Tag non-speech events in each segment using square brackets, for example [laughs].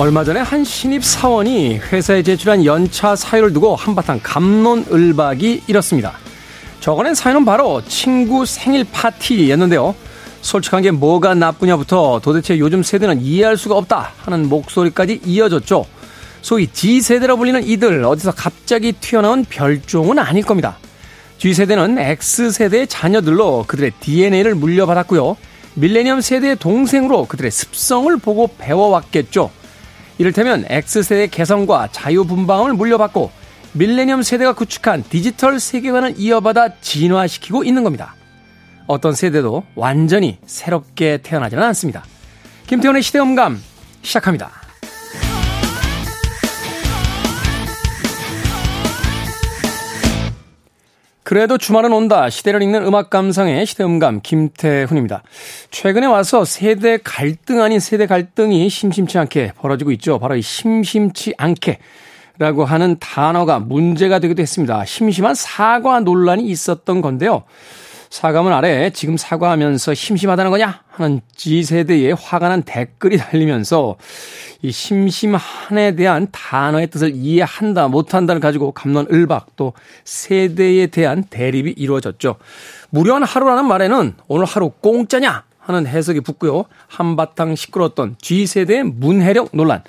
얼마 전에 한 신입 사원이 회사에 제출한 연차 사유를 두고 한바탕 감론을박이 일었습니다. 적어낸 사연은 바로 친구 생일 파티였는데요. 솔직한 게 뭐가 나쁘냐부터 도대체 요즘 세대는 이해할 수가 없다 하는 목소리까지 이어졌죠. 소위 G세대라 불리는 이들 어디서 갑자기 튀어나온 별종은 아닐 겁니다. G세대는 X세대의 자녀들로 그들의 DNA를 물려받았고요. 밀레니엄 세대의 동생으로 그들의 습성을 보고 배워왔겠죠. 이를테면 X세대의 개성과 자유분방을 물려받고 밀레니엄 세대가 구축한 디지털 세계관을 이어받아 진화시키고 있는 겁니다. 어떤 세대도 완전히 새롭게 태어나지는 않습니다. 김태훈의 시대음감 시작합니다. 그래도 주말은 온다. 시대를 읽는 음악 감상의 시대음감 김태훈입니다. 최근에 와서 세대 갈등 아닌 세대 갈등이 심심치 않게 벌어지고 있죠. 바로 이 심심치 않게 라고 하는 단어가 문제가 되기도 했습니다. 심심한 사과 논란이 있었던 건데요. 사과문 아래 지금 사과하면서 심심하다는 거냐 하는 G세대의 화가 난 댓글이 달리면서 이 심심한에 대한 단어의 뜻을 이해한다 못한다를 가지고 감론을박 또 세대에 대한 대립이 이루어졌죠. 무료한 하루라는 말에는 오늘 하루 공짜냐 하는 해석이 붙고요. 한바탕 시끄러웠던 G세대의 문해력 논란.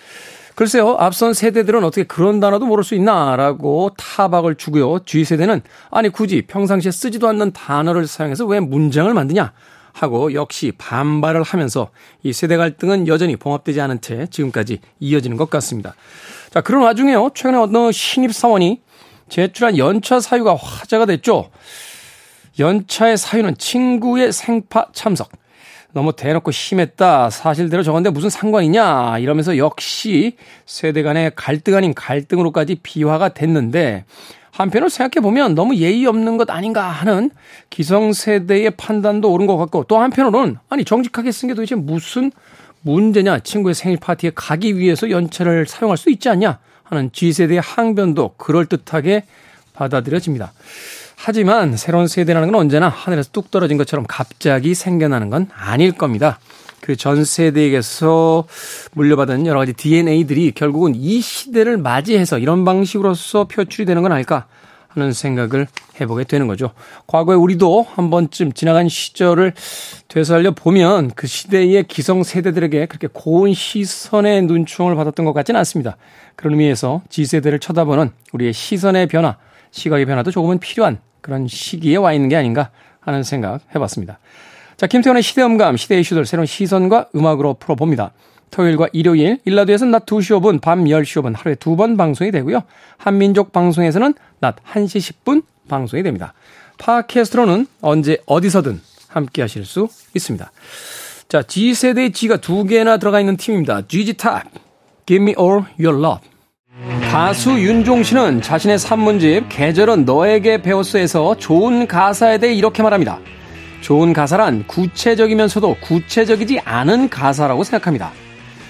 글쎄요, 앞선 세대들은 어떻게 그런 단어도 모를 수 있나라고 타박을 주고요. G세대는 아니 굳이 평상시에 쓰지도 않는 단어를 사용해서 왜 문장을 만드냐 하고 역시 반발을 하면서 이 세대 갈등은 여전히 봉합되지 않은 채 지금까지 이어지는 것 같습니다. 자, 그런 와중에요. 최근에 어느 신입 사원이 제출한 연차 사유가 화제가 됐죠. 연차의 사유는 친구의 생파 참석. 너무 대놓고 심했다. 사실대로 적었는데 무슨 상관이냐. 이러면서 역시 세대 간의 갈등 아닌 갈등으로까지 비화가 됐는데 한편으로 생각해보면 너무 예의 없는 것 아닌가 하는 기성세대의 판단도 옳은 것 같고 또 한편으로는 아니 정직하게 쓴 게 도대체 무슨 문제냐. 친구의 생일 파티에 가기 위해서 연차를 사용할 수 있지 않냐 하는 G세대의 항변도 그럴듯하게 받아들여집니다. 하지만 새로운 세대라는 건 언제나 하늘에서 뚝 떨어진 것처럼 갑자기 생겨나는 건 아닐 겁니다. 그 전 세대에게서 물려받은 여러 가지 DNA들이 결국은 이 시대를 맞이해서 이런 방식으로서 표출이 되는 건 아닐까 하는 생각을 해보게 되는 거죠. 과거에 우리도 한 번쯤 지나간 시절을 되살려 보면 그 시대의 기성 세대들에게 그렇게 고운 시선의 눈총을 받았던 것 같지는 않습니다. 그런 의미에서 G세대를 쳐다보는 우리의 시선의 변화, 시각의 변화도 조금은 필요한 그런 시기에 와 있는 게 아닌가 하는 생각 해봤습니다. 자, 김태현의 시대음감, 시대 이슈들 새로운 시선과 음악으로 풀어봅니다. 토요일과 일요일, 일라드에서는 낮 2시 5분, 밤 10시 5분 하루에 두 번 방송이 되고요. 한민족 방송에서는 낮 1시 10분 방송이 됩니다. 팟캐스트로는 언제 어디서든 함께 하실 수 있습니다. 자, G세대의 G가 두 개나 들어가 있는 팀입니다. GG Top, Give Me All Your Love. 가수 윤종 씨는 자신의 산문집 계절은 너에게 배웠어에서 좋은 가사에 대해 이렇게 말합니다. 좋은 가사란 구체적이면서도 구체적이지 않은 가사라고 생각합니다.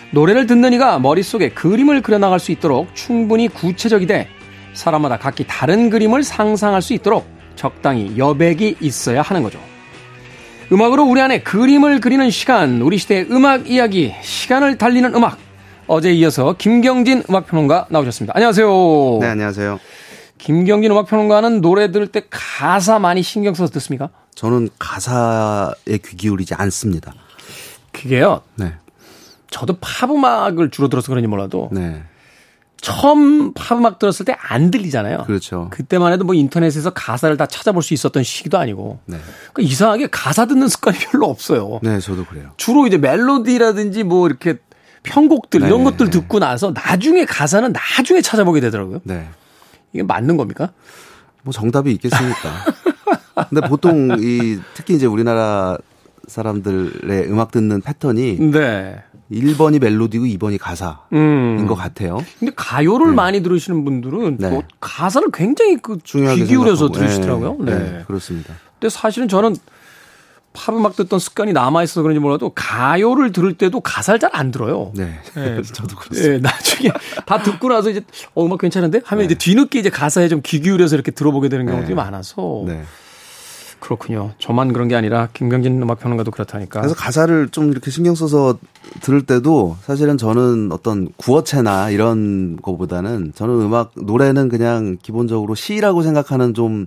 노래를 듣는 이가 머릿속에 그림을 그려나갈 수 있도록 충분히 구체적이되 사람마다 각기 다른 그림을 상상할 수 있도록 적당히 여백이 있어야 하는 거죠. 음악으로 우리 안에 그림을 그리는 시간, 우리 시대의 음악 이야기, 시간을 달리는 음악. 어제 이어서 김경진 음악평론가 나오셨습니다. 안녕하세요. 네, 안녕하세요. 김경진 음악평론가는 노래 들을 때 가사 많이 신경 써서 듣습니까? 저는 가사에 귀 기울이지 않습니다. 그게요. 네. 저도 팝 음악을 주로 들어서 그런지 몰라도 네. 처음 팝음악 들었을 때 안 들리잖아요. 그렇죠. 그때만 해도 뭐 인터넷에서 가사를 다 찾아볼 수 있었던 시기도 아니고. 네. 그러니까 이상하게 가사 듣는 습관이 별로 없어요. 네, 저도 그래요. 주로 이제 멜로디라든지 뭐 이렇게 편곡들 이런 네. 것들 듣고 나서 나중에 가사는 나중에 찾아보게 되더라고요. 네. 이게 맞는 겁니까? 뭐 정답이 있겠습니까? 근데 보통 이 특히 이제 우리나라 사람들의 음악 듣는 패턴이 네. 1번이 멜로디고 2번이 가사인 음. 것 같아요. 근데 가요를 많이 들으시는 분들은 네. 또 가사를 굉장히 그 중요하게 귀 기울여서 생각하고. 들으시더라고요. 네. 네. 네, 그렇습니다. 근데 사실은 저는 팝음악 듣던 습관이 남아있어서 그런지 몰라도 가요를 들을 때도 가사를 잘 안 들어요. 네. 네. [laughs] 저도 그렇습니다. 예, 나중에 다 듣고 나서 이제 어 음악 괜찮은데 하면 네. 이제 뒤늦게 이제 가사에 좀 귀 기울여서 이렇게 들어보게 되는 경우들이 네. 많아서 네. 그렇군요. 저만 그런 게 아니라 김경진 음악평론가도 그렇다니까. 그래서 가사를 좀 이렇게 신경 써서 들을 때도 사실은 저는 어떤 구어체나 이런 거보다는 저는 음악 노래는 그냥 기본적으로 시라고 생각하는 좀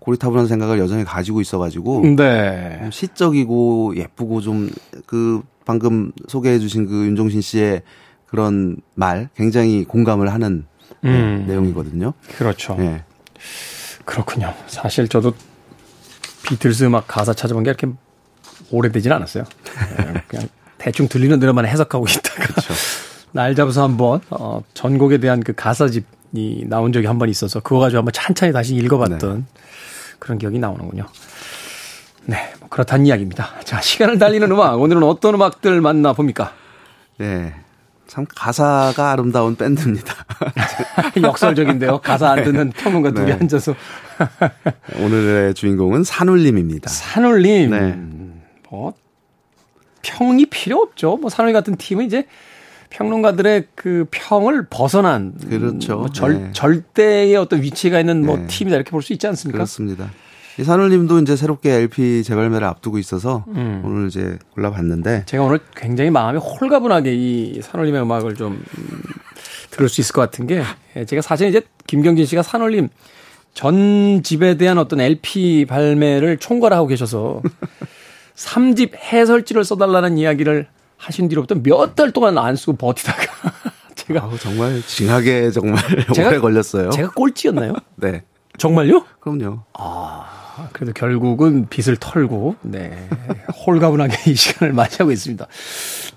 고리타분한 생각을 여전히 가지고 있어가지고 네. 시적이고 예쁘고 좀 그 방금 소개해주신 그 윤종신 씨의 그런 말 굉장히 공감을 하는 네, 음. 내용이거든요. 그렇죠. 예. 그렇군요. 사실 저도 비틀스 음악 가사 찾아본 게 이렇게 오래되진 않았어요. 예, 그냥 대충 들리는 대로만 해석하고 있다가 날 잡아서 한번 어, 전곡에 대한 그 가사집이 나온 적이 한 번 있어서 그거 가지고 한번 찬찬히 다시 읽어봤던 그런 기억이 나오는군요. 네, 뭐 그렇다는 이야기입니다. 자, 시간을 달리는 음악 오늘은 어떤 음악들 만나 봅니까? 예. 참 가사가 아름다운 밴드입니다. [laughs] 역설적인데요. 가사 안 듣는 평론가 둘이 네. 앉아서 [laughs] 오늘의 주인공은 산울림입니다. 산울림. 네. 뭐 평이 필요 없죠. 뭐 산울림 같은 팀은 이제 평론가들의 그 평을 벗어난 그렇죠. 뭐 절, 네. 절대의 어떤 위치가 있는 뭐 네. 팀이다 이렇게 볼 수 있지 않습니까? 그렇습니다. 이 산울림도 이제 새롭게 LP 재발매를 앞두고 있어서 음. 오늘 이제 골라봤는데 제가 오늘 굉장히 마음이 홀가분하게 이 산울림의 음악을 좀 음, 들을 수 있을 것 같은 게 예, 제가 사실 이제 김경진 씨가 산울림 전 집에 대한 어떤 LP 발매를 총괄하고 계셔서 [laughs] 3집 해설지를 써달라는 이야기를 하신 뒤로부터 몇 달 동안 안 쓰고 버티다가 [laughs] 제가 아우, 정말 징하게 정말 [laughs] 제가- 오래 걸렸어요. 제가 꼴찌였나요? [laughs] 네. 정말요? 그럼요. 아, 그래도 결국은 빚을 털고, 네. 홀가분하게 이 시간을 맞이하고 있습니다.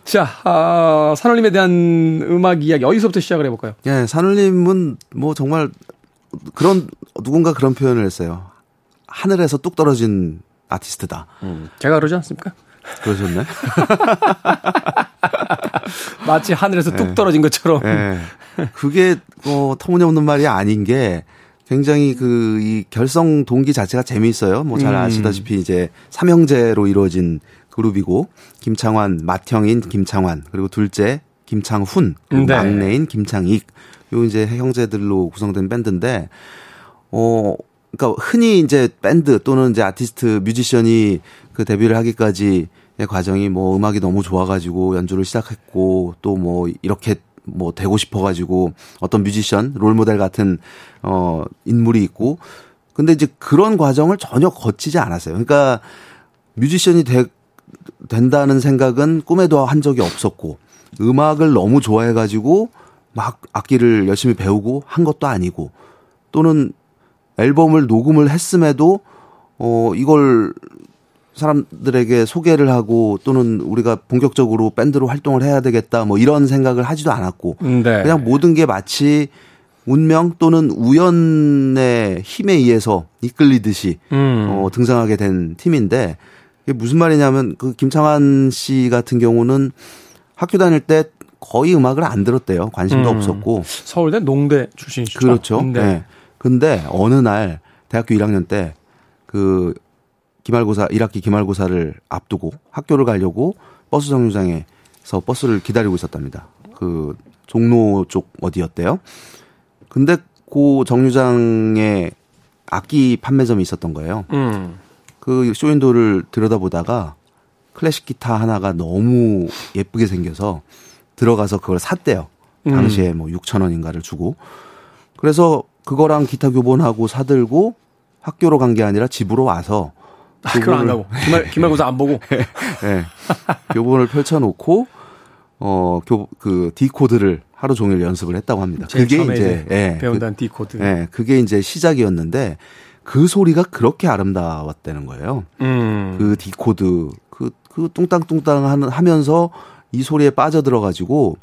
자, 아, 산울림에 대한 음악 이야기 어디서부터 시작을 해볼까요? 예, 산울림은 뭐 정말 그런 누군가 그런 표현을 했어요. 하늘에서 뚝 떨어진 아티스트다. 제가 그러지 않습니까? 그러셨네. [laughs] 마치 하늘에서 뚝 떨어진 것처럼. 예. 그게 어 터무니없는 말이 아닌 게 굉장히 그 이 결성 동기 자체가 재미있어요. 뭐잘 음. 아시다시피 이제 삼형제로 이루어진 그룹이고 김창완, 맏형인 김창완, 그리고 둘째 김창훈, 그리고 네. 막내인 김창익. 요 이제 형제들로 구성된 밴드인데 어 그러니까 흔히 이제 밴드 또는 이제 아티스트 뮤지션이 그 데뷔를 하기까지의 과정이 뭐 음악이 너무 좋아가지고 연주를 시작했고 또 뭐 이렇게 뭐 되고 싶어가지고 어떤 뮤지션 롤 모델 같은 어 인물이 있고 근데 이제 그런 과정을 전혀 거치지 않았어요. 그러니까 뮤지션이 되, 된다는 생각은 꿈에도 한 적이 없었고 음악을 너무 좋아해가지고 막 악기를 열심히 배우고 한 것도 아니고 또는 앨범을 녹음을 했음에도 어 이걸 사람들에게 소개를 하고 또는 우리가 본격적으로 밴드로 활동을 해야 되겠다 뭐 이런 생각을 하지도 않았고 네. 그냥 모든 게 마치 운명 또는 우연의 힘에 의해서 이끌리듯이 음. 어, 등장하게 된 팀인데 이게 무슨 말이냐면 그 김창완 씨 같은 경우는 학교 다닐 때 거의 음악을 안 들었대요. 관심도 음. 없었고. 서울대 농대 출신이시죠? 그렇죠. 네. 네. 근데 어느 날 대학교 1학년 때 그 기말고사 1학기 기말고사를 앞두고 학교를 가려고 버스 정류장에서 버스를 기다리고 있었답니다. 그 종로 쪽 어디였대요? 근데 그 정류장에 악기 판매점이 있었던 거예요. 음. 그 쇼윈도를 들여다보다가 클래식 기타 하나가 너무 예쁘게 생겨서 들어가서 그걸 샀대요. 당시에 뭐 6천 원인가를 주고. 그래서 그거랑 기타 교본하고 사들고 학교로 간 게 아니라 집으로 와서 아, 그럼 안 가고. 기말, 기말고사 안 보고. [laughs] 예. 교본을 펼쳐놓고 어, 교, 그, D코드를 하루 종일 연습을 했다고 합니다. 그게 이제, 예. 배운다는 D코드. 그, 예. 그게 이제 시작이었는데 그 소리가 그렇게 아름다웠다는 거예요. 음. 그 D코드 그, 그 뚱땅뚱땅 하면서 이 소리에 빠져들어 가지고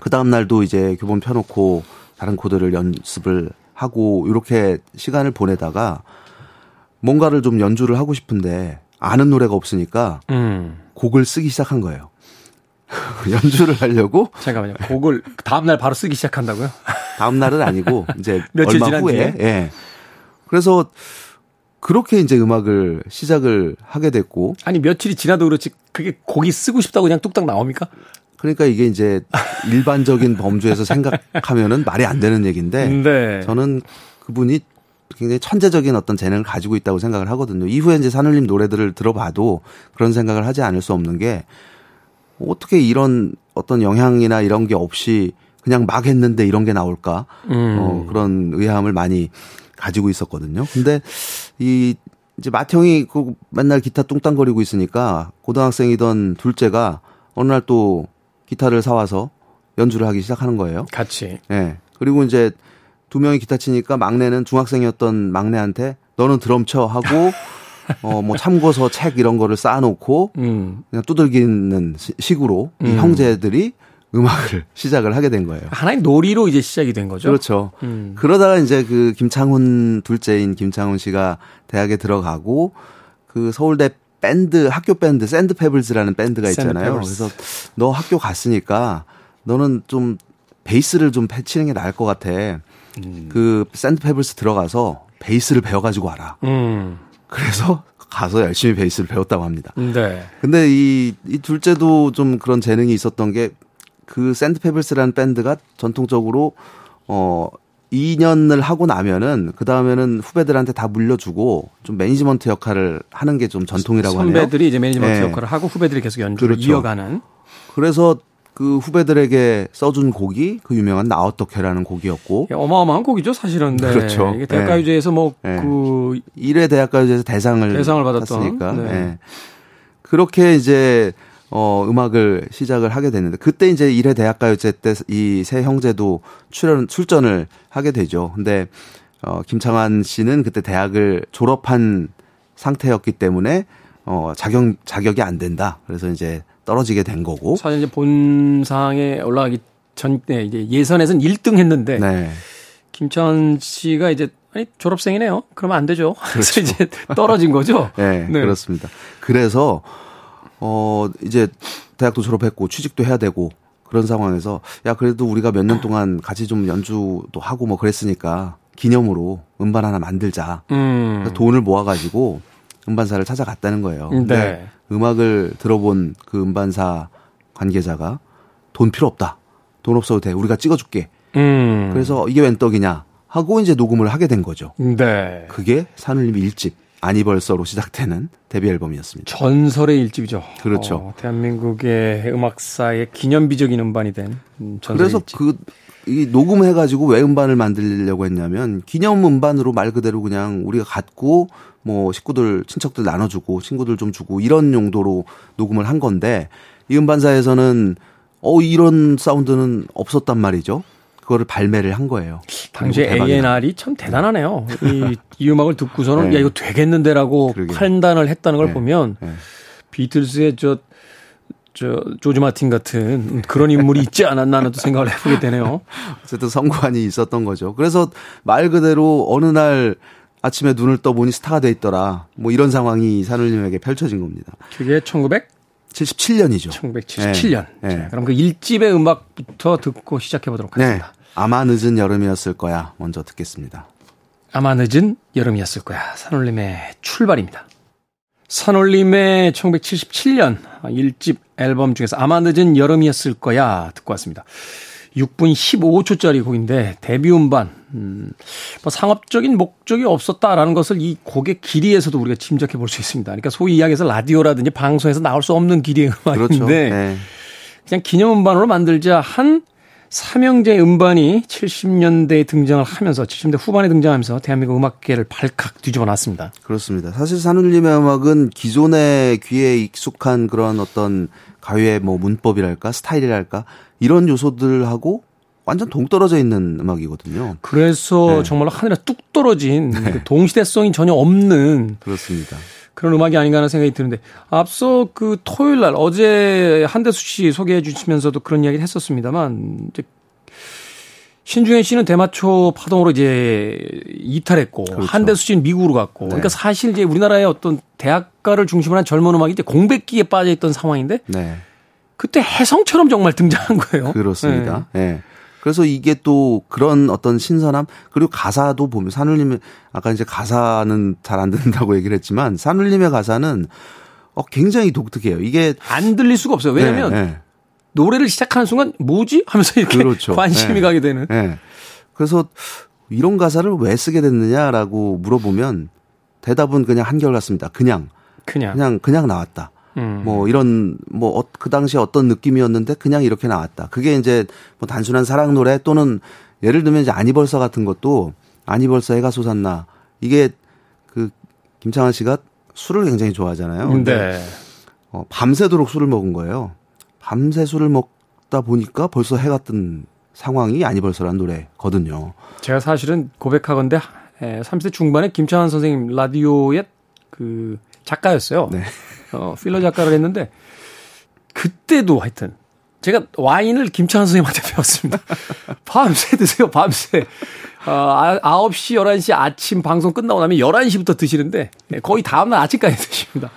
그 다음 날도 이제 교본 펴놓고 다른 코드를 연습을 하고 이렇게 시간을 보내다가 뭔가를 좀 연주를 하고 싶은데 아는 노래가 없으니까 음. 곡을 쓰기 시작한 거예요. [laughs] 연주를 하려고 잠깐만요. 곡을 다음 날 바로 쓰기 시작한다고요? 다음 날은 아니고 이제 [laughs] 며칠 얼마 후에 뒤에? 예. 그래서 그렇게 이제 음악을 시작을 하게 됐고 아니, 며칠이 지나도 그렇지, 그게 곡이 쓰고 싶다고 그냥 뚝딱 나옵니까? 그러니까 이게 이제 일반적인 범주에서 생각하면은 말이 안 되는 얘기인데 [laughs] 네. 저는 그분이 굉장히 천재적인 어떤 재능을 가지고 있다고 생각을 하거든요. 이후에 이제 산울림 노래들을 들어봐도 그런 생각을 하지 않을 수 없는 게 어떻게 이런 어떤 영향이나 이런 게 없이 그냥 막 했는데 이런 게 나올까? 음. 어, 그런 의아함을 많이 가지고 있었거든요. 근데 이 이제 맏형이 그 맨날 기타 뚱땅거리고 있으니까 고등학생이던 둘째가 어느 날 또 기타를 사와서 연주를 하기 시작하는 거예요. 같이. 예. 네. 그리고 이제 두 명이 기타 치니까 막내는 중학생이었던 막내한테 너는 드럼 쳐 하고 [laughs] 어 뭐 참고서 책 이런 거를 쌓아놓고 음. 그냥 두들기는 식으로 음. 이 형제들이 음악을 [laughs] 시작을 하게 된 거예요. 하나의 놀이로 이제 시작이 된 거죠. 그렇죠. 음. 그러다가 이제 그 김창훈 둘째인 김창훈 씨가 대학에 들어가고 그 서울대 밴드 학교 밴드 샌드 페블즈라는 밴드가 있잖아요. 그래서 너 학교 갔으니까 너는 좀 베이스를 좀 치는 게 나을 것 같아. 음. 그 샌드페블스 들어가서 베이스를 배워가지고 와라. 음. 그래서 가서 열심히 베이스를 배웠다고 합니다. 네. 근데 이, 이 둘째도 좀 그런 재능이 있었던 게 그 샌드페블스라는 밴드가 전통적으로 어 2년을 하고 나면은 그 다음에는 후배들한테 다 물려주고 좀 매니지먼트 역할을 하는 게 좀 전통이라고 하네요. 선배들이 이제 매니지먼트 네. 역할을 하고 후배들이 계속 연주를 그렇죠. 이어가는. 그래서 그 후배들에게 써준 곡이 그 유명한 나 어떻게라는 곡이었고 예, 어마어마한 곡이죠 사실은 네. 그렇죠 이게 대학가요제에서 뭐그 네. 1회 대학가요제에서 대상을 대상을 받았던 니까 네. 네. 그렇게 이제 어, 음악을 시작을 하게 됐는데 그때 이제 1회 대학가요제 때 이 세 형제도 출연 출전을 하게 되죠. 근데 어, 김창완 씨는 그때 대학을 졸업한 상태였기 때문에 어, 자격 자격이 안 된다. 그래서 이제 떨어지게 된 거고. 사실 이제 본상에 올라가기 전 네, 이제 예선에서는 1등 했는데 네. 김창완 씨가 이제 아니 졸업생이네요. 그러면 안 되죠. 그래서 그렇죠. 이제 떨어진 거죠. [laughs] 네, 네, 그렇습니다. 그래서 어, 이제 대학도 졸업했고 취직도 해야 되고 그런 상황에서 야, 그래도 우리가 몇 년 동안 같이 좀 연주도 하고 뭐 그랬으니까 기념으로 음반 하나 만들자. 음. 돈을 모아가지고 음반사를 찾아갔다는 거예요. 네. 음악을 들어본 그 음반사 관계자가 돈 필요 없다. 돈 없어도 돼. 우리가 찍어줄게. 음. 그래서 이게 웬 떡이냐 하고 이제 녹음을 하게 된 거죠. 네. 그게 산울림 일집 아니 벌써로 시작되는 데뷔 앨범이었습니다. 전설의 일집이죠. 그렇죠. 어, 대한민국의 음악사의 기념비적인 음반이 된 전설의 그래서 일집. 그, 이 녹음해가지고 왜 음반을 만들려고 했냐면 기념 음반으로 말 그대로 그냥 우리가 갖고 뭐 식구들, 친척들 나눠주고 친구들 좀 주고 이런 용도로 녹음을 한 건데 이 음반사에서는 어, 이런 사운드는 없었단 말이죠. 그거를 발매를 한 거예요. 당시에 A&R이 참 대단하네요. 이, 이 음악을 듣고서는 네. 야 이거 되겠는데라고 그러게. 판단을 했다는 걸 네. 보면 네. 비틀스의 저, 저 조지 마틴 같은 그런 인물이 있지 않았나 하는 생각을 해보게 되네요. [laughs] 어쨌든 성관이 있었던 거죠. 그래서 말 그대로 어느 날 아침에 눈을 떠보니 스타가 돼 있더라. 뭐 이런 상황이 산울님에게 펼쳐진 겁니다. 그게 1900? 77년이죠. 1977년. 네. 자, 그럼 그 1집의 음악부터 듣고 시작해 보도록 하겠습니다. 네. 아마 늦은 여름이었을 거야. 먼저 듣겠습니다. 아마 늦은 여름이었을 거야. 산울림의 출발입니다. 산울림의 1977년 1집 앨범 중에서 아마 늦은 여름이었을 거야 듣고 왔습니다. 6분 15초짜리 곡인데 데뷔 음반 음, 뭐 상업적인 목적이 없었다라는 것을 이 곡의 길이에서도 우리가 짐작해 볼 수 있습니다. 그러니까 소위 이야기해서 라디오라든지 방송에서 나올 수 없는 길이의 음악인데 그렇죠. 네. 그냥 기념 음반으로 만들자 한 삼형제 음반이 70년대에 등장을 하면서 70년대 후반에 등장하면서 대한민국 음악계를 발칵 뒤집어 놨습니다. 그렇습니다. 사실 산울림의 음악은 기존의 귀에 익숙한 그런 어떤 가요의 뭐 문법이랄까 스타일이랄까 이런 요소들하고 완전 동떨어져 있는 음악이거든요. 그래서 네. 정말로 하늘에 뚝 떨어진 네. 그 동시대성이 전혀 없는 그렇습니다. 그런 음악이 아닌가 하는 생각이 드는데 앞서 그 토요일 날 어제 한대수 씨 소개해 주시면서도 그런 이야기를 했었습니다만 이제 신중현 씨는 대마초 파동으로 이제 이탈했고 그렇죠. 한대수 씨는 미국으로 갔고 네. 그러니까 사실 이제 우리나라의 어떤 대학가를 중심으로 한 젊은 음악이 이제 공백기에 빠져 있던 상황인데 네. 그때 해성처럼 정말 등장한 거예요. 그렇습니다. 네. 네. 그래서 이게 또 그런 어떤 신선함 그리고 가사도 보면 산울님의 아까 이제 가사는 잘 안 듣는다고 얘기를 했지만 산울님의 가사는 어 굉장히 독특해요. 이게 안 들릴 수가 없어요. 왜냐하면 네, 네. 노래를 시작하는 순간 뭐지 하면서 이렇게 그렇죠. 관심이 네. 가게 되는. 네. 그래서 이런 가사를 왜 쓰게 됐느냐라고 물어보면 대답은 그냥 한결 같습니다. 그냥 그냥 그냥 그냥 나왔다. 음. 뭐 이런 뭐 그 당시에 어떤 느낌이었는데 그냥 이렇게 나왔다. 그게 이제 뭐 단순한 사랑 노래 또는 예를 들면 이제 아니벌써 같은 것도 아니벌써 해가 솟았나 이게 그 김창완 씨가 술을 굉장히 좋아하잖아요. 네. 어, 밤새도록 술을 먹은 거예요. 밤새 술을 먹다 보니까 벌써 해가 뜬 상황이 아니 벌써란 노래거든요. 제가 사실은 고백하건데 30대 중반에 김창완 선생님 라디오의 그 작가였어요. 네. 어, 필러 작가를 했는데 그때도 하여튼 제가 와인을 김창완 선생님한테 [laughs] 배웠습니다. 밤새 드세요, 밤새. 어, 9시, 11시 아침 방송 끝나고 나면 11시부터 드시는데 네, 거의 다음날 아침까지 드십니다.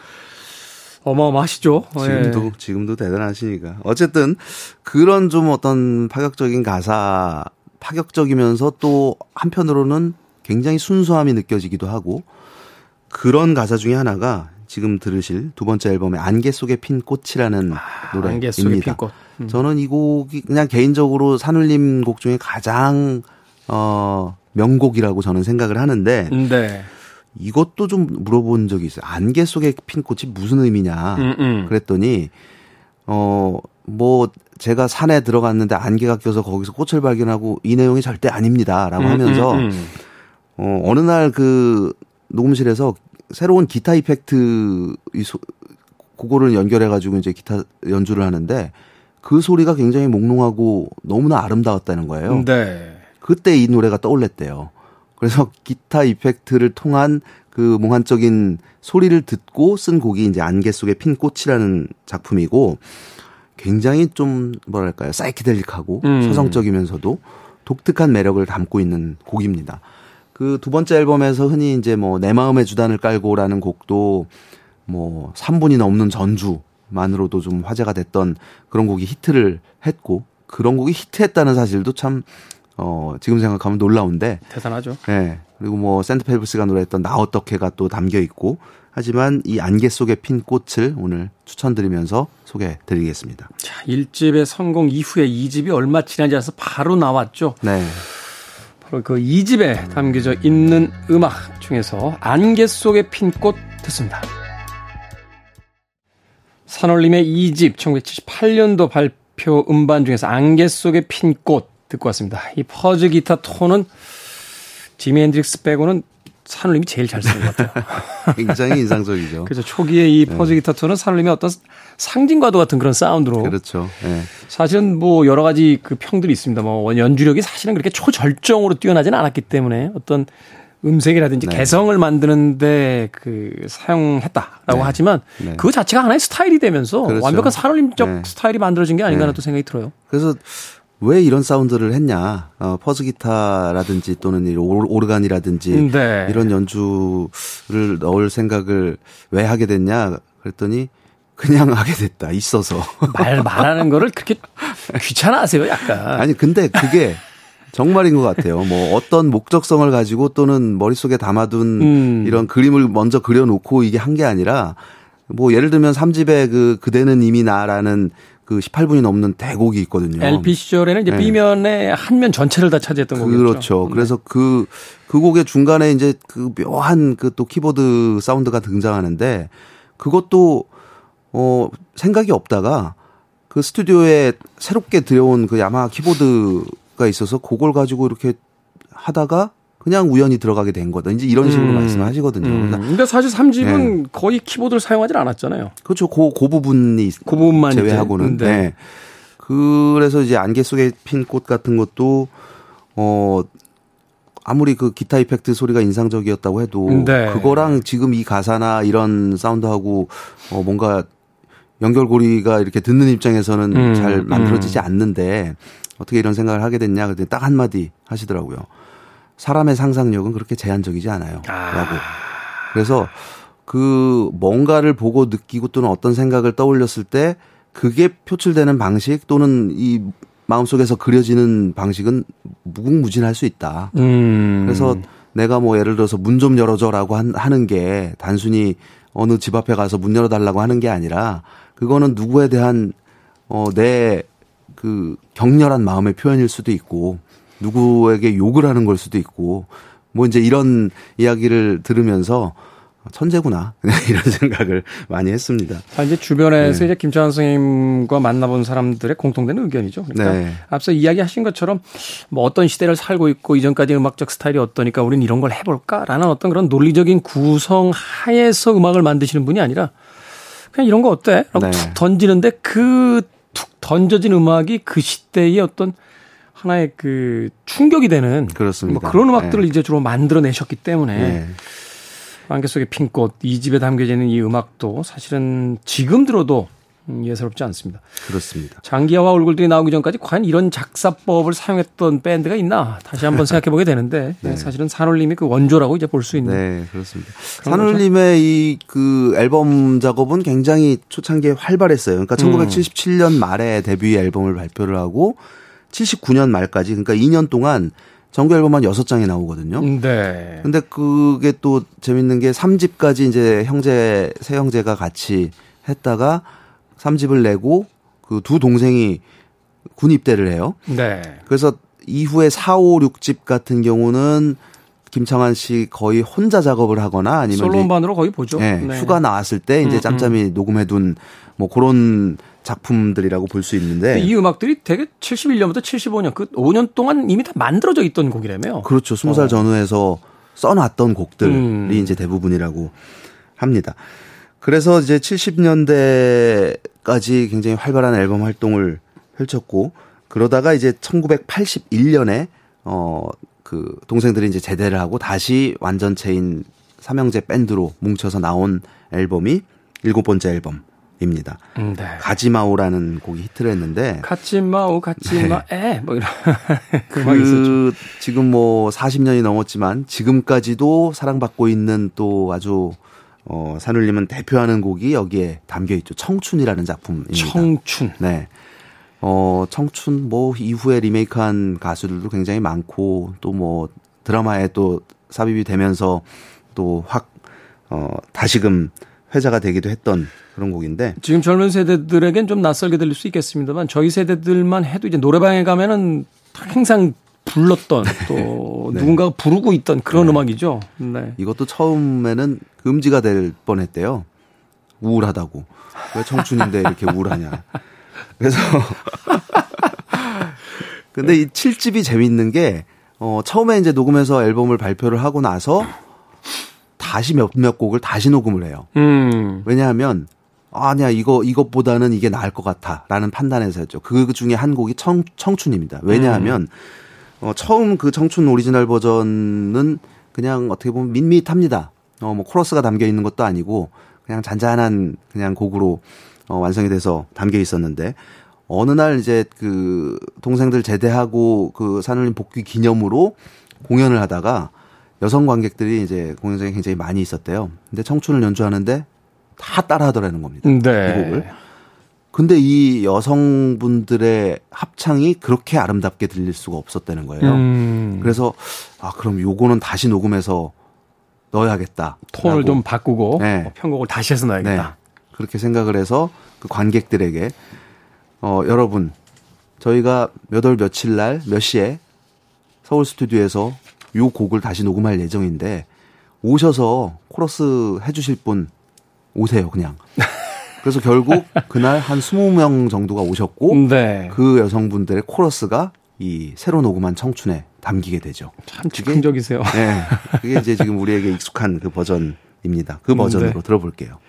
어마어마하시죠? 지금도, 예. 지금도 대단하시니까. 어쨌든 그런 좀 어떤 파격적인 가사, 파격적이면서 또 한편으로는 굉장히 순수함이 느껴지기도 하고 그런 가사 중에 하나가 지금 들으실 두 번째 앨범의 안개 속에 핀 꽃이라는 아, 노래입니다. 안개 속에 핀 꽃. 음. 저는 이 곡이 그냥 개인적으로 산울림 곡 중에 가장 어 명곡이라고 저는 생각을 하는데 네. 이것도 좀 물어본 적이 있어요. 안개 속에 핀 꽃이 무슨 의미냐. 음, 음. 그랬더니 어 뭐 제가 산에 들어갔는데 안개가 껴서 거기서 꽃을 발견하고 이 내용이 절대 아닙니다라고 음, 하면서 음, 음. 어 어느 날 그 녹음실에서 새로운 기타 이펙트 이 소, 그거를 연결해 가지고 이제 기타 연주를 하는데 그 소리가 굉장히 몽롱하고 너무나 아름다웠다는 거예요. 네. 그때 이 노래가 떠올랐대요. 그래서 기타 이펙트를 통한 그 몽환적인 소리를 듣고 쓴 곡이 이제 안개 속에 핀 꽃이라는 작품이고 굉장히 좀 뭐랄까요 사이키델릭하고 음. 서정적이면서도 독특한 매력을 담고 있는 곡입니다. 그 두 번째 앨범에서 흔히 이제 뭐 내 마음의 주단을 깔고라는 곡도 뭐 3분이 넘는 전주만으로도 좀 화제가 됐던 그런 곡이 히트를 했고 그런 곡이 히트했다는 사실도 참 어, 지금 생각하면 놀라운데. 대단하죠. 네. 그리고 뭐, 샌드펠브스가 노래했던 나 어떻게가 또 담겨 있고. 하지만 이 안개 속에 핀 꽃을 오늘 추천드리면서 소개해 드리겠습니다. 자, 1집의 성공 이후에 2집이 얼마 지나지 않아서 바로 나왔죠. 네. 바로 그 2집에 담겨져 있는 음악 중에서 안개 속에 핀 꽃 듣습니다. 산울림의 2집 1978년도 발표 음반 중에서 안개 속에 핀 꽃 듣고 왔습니다. 이 퍼즈 기타 톤은 지미 헨드릭스 빼고는 산울림이 제일 잘 쓰는 것 같아요. [laughs] 굉장히 인상적이죠. 그래서 초기에 이 fuzz 네. 기타 톤은 산울림의 어떤 상징과도 같은 그런 사운드로. 그렇죠. 네. 사실은 뭐 여러 가지 그 평들이 있습니다. 뭐 연주력이 사실은 그렇게 초절정으로 뛰어나지는 않았기 때문에 어떤 음색이라든지 네. 개성을 만드는데 그 사용했다라고 네. 하지만 네. 그 자체가 하나의 스타일이 되면서 그렇죠. 완벽한 산울림적 네. 스타일이 만들어진 게 아닌가 하는 또 생각이 들어요. 그래서 왜 이런 사운드를 했냐. 어, 퍼즈 기타라든지 또는 오르간이라든지 네. 이런 연주를 넣을 생각을 왜 하게 됐냐. 그랬더니 그냥 하게 됐다. 있어서. 말, [laughs] 말하는 거를 그렇게 귀찮아 하세요, 약간. 아니, 근데 그게 정말인 것 같아요. 뭐 어떤 목적성을 가지고 또는 머릿속에 담아둔 음. 이런 그림을 먼저 그려놓고 이게 한 게 아니라 뭐 예를 들면 3집의 그 그대는 이미 나라는 그 18분이 넘는 대곡이 있거든요. LP 시절에는 이제 네. B면의 한 면 전체를 다 차지했던 거죠. 그렇죠. 네. 그래서 그, 그 곡의 중간에 이제 그 묘한 그 또 키보드 사운드가 등장하는데 그것도 어, 생각이 없다가 그 스튜디오에 새롭게 들여온 그 야마하 키보드가 있어서 그걸 가지고 이렇게 하다가 그냥 우연히 들어가게 된 거다. 이제 이런 식으로 음. 말씀하시거든요. 음. 그러니까 근데 사실 3집은 네. 거의 키보드를 사용하지 않았잖아요. 그렇죠. 그, 그 부분이 그 부분만 제외하고는. 네. 네. 그래서 이제 안개 속에 핀 꽃 같은 것도 어 아무리 그 기타 이펙트 소리가 인상적이었다고 해도 네. 그거랑 지금 이 가사나 이런 사운드하고 어 뭔가 연결고리가 이렇게 듣는 입장에서는 음, 잘 만들어지지 음. 않는데 어떻게 이런 생각을 하게 됐냐 그랬더니 딱 한마디 하시더라고요. 사람의 상상력은 그렇게 제한적이지 않아요. 아. 라고. 그래서 그 뭔가를 보고 느끼고 또는 어떤 생각을 떠올렸을 때 그게 표출되는 방식 또는 이 마음속에서 그려지는 방식은 무궁무진할 수 있다. 음. 그래서 내가 뭐 예를 들어서 문 좀 열어줘라고 하는 게 단순히 어느 집 앞에 가서 문 열어달라고 하는 게 아니라 그거는 누구에 대한 어, 내 그 격렬한 마음의 표현일 수도 있고 누구에게 욕을 하는 걸 수도 있고 뭐 이제 이런 이야기를 들으면서 천재구나 [laughs] 이런 생각을 많이 했습니다. 자, 이제 주변에서 네. 이제 김창환 선생님과 만나본 사람들의 공통된 의견이죠. 그러니까 네. 앞서 이야기하신 것처럼 뭐 어떤 시대를 살고 있고 이전까지 음악적 스타일이 어떠니까 우린 이런 걸 해볼까라는 어떤 그런 논리적인 구성 하에서 음악을 만드시는 분이 아니라 그냥 이런 거 어때? 라고 네. 툭 던지는데 그 툭 던져진 음악이 그 시대의 어떤 하나의 그 충격이 되는 그렇습니다. 뭐 그런 음악들을 네. 이제 주로 만들어내셨기 때문에 네. 안개 속의 핑꽃 이 집에 담겨져 있는 이 음악도 사실은 지금 들어도 예사롭지 않습니다. 그렇습니다. 장기하와 얼굴들이 나오기 전까지 과연 이런 작사법을 사용했던 밴드가 있나 다시 한번 생각해 보게 되는데 [laughs] 네. 사실은 산울림이 그 원조라고 이제 볼 수 있는. 네, 그렇습니다. 산울림의 이 그 앨범 작업은 굉장히 초창기에 활발했어요. 그러니까 1977년 음. 말에 데뷔 앨범을 발표를 하고 79년 말까지 그러니까 2년 동안 정규 앨범 한 6장이 나오거든요. 네. 근데 그게 또 재밌는 게 3집까지 이제 형제, 세 형제가 같이 했다가 3집을 내고 그 두 동생이 군 입대를 해요. 네. 그래서 이후에 4, 5, 6집 같은 경우는 김창완 씨 거의 혼자 작업을 하거나 아니면 솔로 음반으로 거의 보죠. 네, 네. 휴가 나왔을 때 이제 음, 짬짬이 음. 녹음해둔 뭐 그런 작품들이라고 볼 수 있는데 이 음악들이 되게 71년부터 75년 그 5년 동안 이미 다 만들어져 있던 곡이라며요. 그렇죠. 20살 어. 전후에서 써놨던 곡들이 음. 이제 대부분이라고 합니다. 그래서 이제 70년대까지 굉장히 활발한 앨범 활동을 펼쳤고 그러다가 이제 1981년에 어 그 동생들이 이제 제대를 하고 다시 완전체인 삼형제 밴드로 뭉쳐서 나온 앨범이 일곱 번째 앨범 입니다. 음, 네. 가지마오라는 곡이 히트를 했는데 가지마오 가지마에 네. 뭐 이런 [laughs] 그, 그 지금 뭐 40년이 넘었지만 지금까지도 사랑받고 있는 또 아주 어 산울림은 대표하는 곡이 여기에 담겨 있죠. 청춘이라는 작품입니다. 청춘. 네. 어 청춘 뭐 이후에 리메이크한 가수들도 굉장히 많고 또 뭐 드라마에 또 삽입이 되면서 또 확 어 다시금 회자가 되기도 했던 그런 곡인데 지금 젊은 세대들에겐 좀 낯설게 들릴 수 있겠습니다만 저희 세대들만 해도 이제 노래방에 가면은 항상 불렀던 [laughs] 또 네. 누군가가 부르고 있던 그런 네. 음악이죠. 네. 이것도 처음에는 금지가 될 뻔했대요. 우울하다고 왜 청춘인데 이렇게 우울하냐. [laughs] 그래서 [laughs] 근데 이 7집이 재밌는 게 어, 처음에 이제 녹음해서 앨범을 발표를 하고 나서 다시 몇몇 곡을 다시 녹음을 해요. 음. 왜냐하면 아니야 이거 이것보다는 이게 나을 것 같아라는 판단에서 했죠. 그 중에 한 곡이 청, 청춘입니다. 왜냐하면 음. 어, 처음 그 청춘 오리지널 버전은 그냥 어떻게 보면 밋밋합니다. 어, 뭐 코러스가 담겨 있는 것도 아니고 그냥 잔잔한 그냥 곡으로 어, 완성이 돼서 담겨 있었는데 어느 날 이제 그 동생들 제대하고 그 산울림 복귀 기념으로 공연을 하다가 여성 관객들이 이제 공연장에 굉장히 많이 있었대요. 근데 청춘을 연주하는데 다 따라하더라는 겁니다. 네. 이 곡을. 근데 이 여성분들의 합창이 그렇게 아름답게 들릴 수가 없었다는 거예요. 음. 그래서 아 그럼 요거는 다시 녹음해서 넣어야겠다. 톤을 좀 바꾸고 네. 뭐 편곡을 다시 해서 넣어야겠다. 네. 그렇게 생각을 해서 그 관객들에게 어 여러분 저희가 몇 월 며칠 날 몇 시에 서울 스튜디오에서 요 곡을 다시 녹음할 예정인데 오셔서 코러스 해주실 분 오세요 그냥. [laughs] 그래서 결국 그날 한 20명 정도가 오셨고 네. 그 여성분들의 코러스가 이 새로 녹음한 청춘에 담기게 되죠. 참 즉흥적이세요. 네. 그게 이제 지금 우리에게 익숙한 그 버전입니다. 그 버전으로 네. 들어볼게요.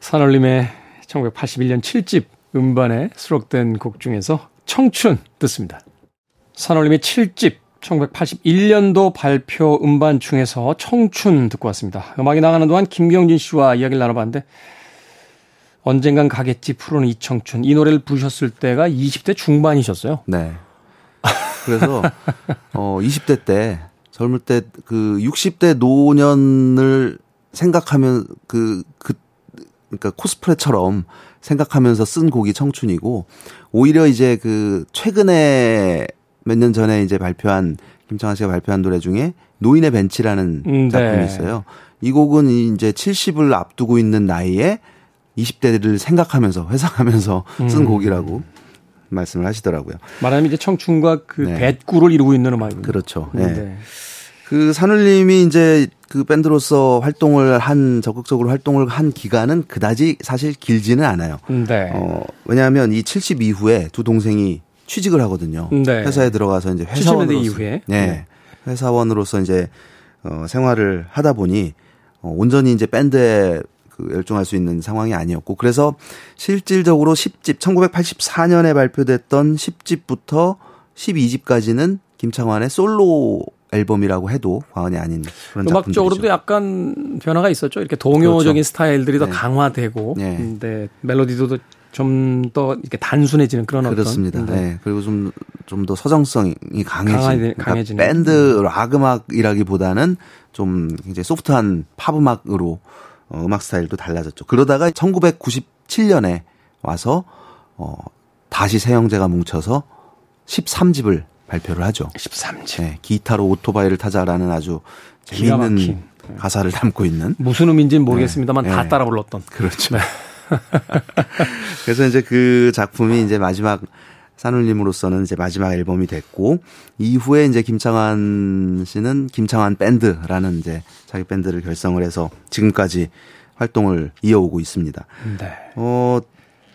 산울림의 1981년 7집 음반에 수록된 곡 중에서 청춘 듣습니다. 산울림의 7집 1981년도 발표 음반 중에서 청춘 듣고 왔습니다. 음악이 나가는 동안 김경진 씨와 이야기를 나눠봤는데 언젠간 가겠지 프로는 이 청춘 이 노래를 부르셨을 때가 20대 중반이셨어요. 네. 그래서 [laughs] 어 20대 때 젊을 때 그 60대 노년을 생각하면 그, 그, 그러니까 코스프레처럼 생각하면서 쓴 곡이 청춘이고, 오히려 이제 그, 최근에 몇 년 전에 이제 발표한, 김창완 씨가 발표한 노래 중에 노인의 벤치라는 음, 네. 작품이 있어요. 이 곡은 이제 70을 앞두고 있는 나이에 20대를 생각하면서 회상하면서 쓴 음. 곡이라고 말씀을 하시더라고요. 말하자면 이제 청춘과 그 네. 뱃구를 이루고 있는 음악이군요. 그렇죠. 네. 네. 그 산울님이 이제 그 밴드로서 활동을 한 적극적으로 활동을 한 기간은 그다지 사실 길지는 않아요. 네. 어, 왜냐하면 이 70 이후에 두 동생이 취직을 하거든요. 네. 회사에 들어가서 이제 회사원으로 이후에 네. 네. 회사원으로서 이제 어, 생활을 하다 보니 어, 온전히 이제 밴드에 그 열중할 수 있는 상황이 아니었고 그래서 실질적으로 10집 1984년에 발표됐던 10집부터 12집까지는 김창완의 솔로 앨범이라고 해도 과언이 아닌 그런 음악적으로도 약간 변화가 있었죠. 이렇게 동요적인 그렇죠. 스타일들이 더 네. 강화되고, 네. 근데 멜로디도 좀 더 이렇게 단순해지는 그런 그렇습니다. 어떤 네. 그리고 좀 좀 더 서정성이 강해진 그러니까 밴드 락 음악이라기보다는 좀 굉장히 소프트한 팝 음악으로 어, 음악 스타일도 달라졌죠. 그러다가 1997년에 와서 어 다시 세 형제가 뭉쳐서 13집을 발표를 하죠. 13집. 네, 기타로 오토바이를 타자라는 아주 재미있는 네. 가사를 담고 있는. 무슨 의미인지는 모르겠습니다만 네. 다 네. 따라 불렀던. 그렇죠. 네. [laughs] 그래서 이제 그 작품이 이제 마지막 산울림으로서는 이제 마지막 앨범이 됐고 이후에 이제 김창완 씨는 김창완 밴드라는 이제 자기 밴드를 결성을 해서 지금까지 활동을 이어오고 있습니다. 네. 어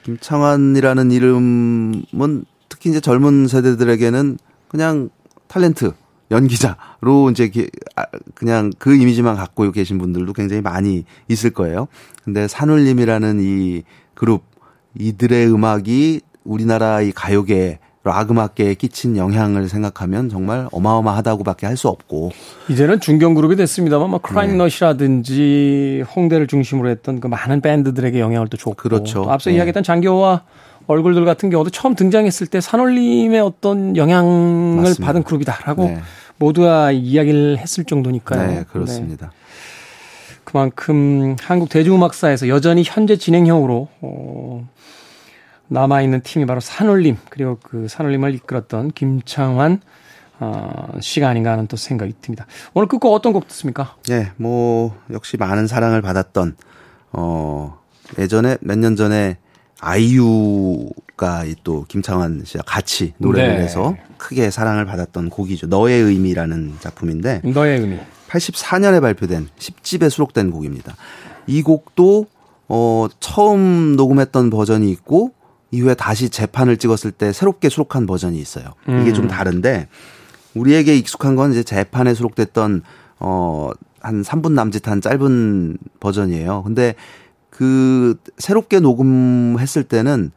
김창완이라는 이름은 특히 이제 젊은 세대들에게는 그냥 탤런트 연기자로 이제 아, 그냥 그 이미지만 갖고 계신 분들도 굉장히 많이 있을 거예요. 근데 산울님이라는 이 그룹 이들의 음악이 우리나라 이 가요계 락 음악계에 끼친 영향을 생각하면 정말 어마어마하다고밖에 할 수 없고 이제는 중견 그룹이 됐습니다만 뭐 크라잉넛이라든지 네. 홍대를 중심으로 했던 그 많은 밴드들에게 영향을 또 줬고 그렇죠. 또 앞서 네. 이야기했던 장교와 얼굴들 같은 경우도 처음 등장했을 때 산울림의 어떤 영향을 맞습니다. 받은 그룹이다라고 네. 모두가 이야기를 했을 정도니까요. 네, 그렇습니다. 네. 그만큼 한국 대중음악사에서 여전히 현재 진행형으로 어, 남아 있는 팀이 바로 산울림 그리고 그 산울림을 이끌었던 김창환 어, 씨가 아닌가 하는 또 생각이 듭니다. 오늘 끝곡 어떤 곡 듣습니까? 네, 뭐 역시 많은 사랑을 받았던 어 예전에 몇 년 전에 아이유가 또 김창완 씨와 같이 노래를 네. 해서 크게 사랑을 받았던 곡이죠. 너의 의미라는 작품인데 너의 의미 84년에 발표된 10집에 수록된 곡입니다. 이 곡도 어 처음 녹음했던 버전이 있고 이후에 다시 재판을 찍었을 때 새롭게 수록한 버전이 있어요. 이게 음. 좀 다른데 우리에게 익숙한 건 이제 재판에 수록됐던 어 한 3분 남짓한 짧은 버전이에요. 근데 그 새롭게 녹음했을 때는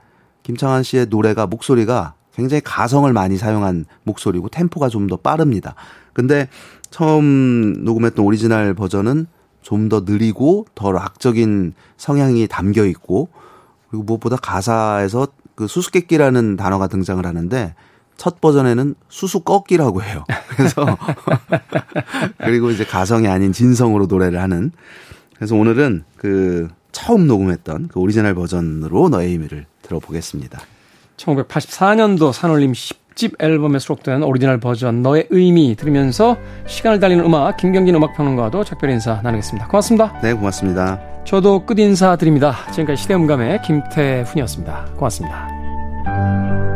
김창완 씨의 노래가 목소리가 굉장히 가성을 많이 사용한 목소리고 템포가 좀 더 빠릅니다. 근데 처음 녹음했던 오리지널 버전은 좀 더 느리고 더 락적인 성향이 담겨 있고 그리고 무엇보다 가사에서 그 수수께끼라는 단어가 등장을 하는데 첫 버전에는 수수꺾기라고 해요. 그래서 [laughs] 그리고 이제 가성이 아닌 진성으로 노래를 하는 그래서 오늘은 그 처음 녹음했던 그 오리지널 버전으로 너의 의미를 들어보겠습니다. 1984년도 산울림 10집 앨범에 수록된 오리지널 버전 너의 의미 들으면서 시간을 달리는 음악 김경진 음악평론가도 작별 인사 나누겠습니다. 고맙습니다. 네, 고맙습니다. 저도 끝 인사 드립니다. 지금까지 시대음감의 김태훈이었습니다. 고맙습니다.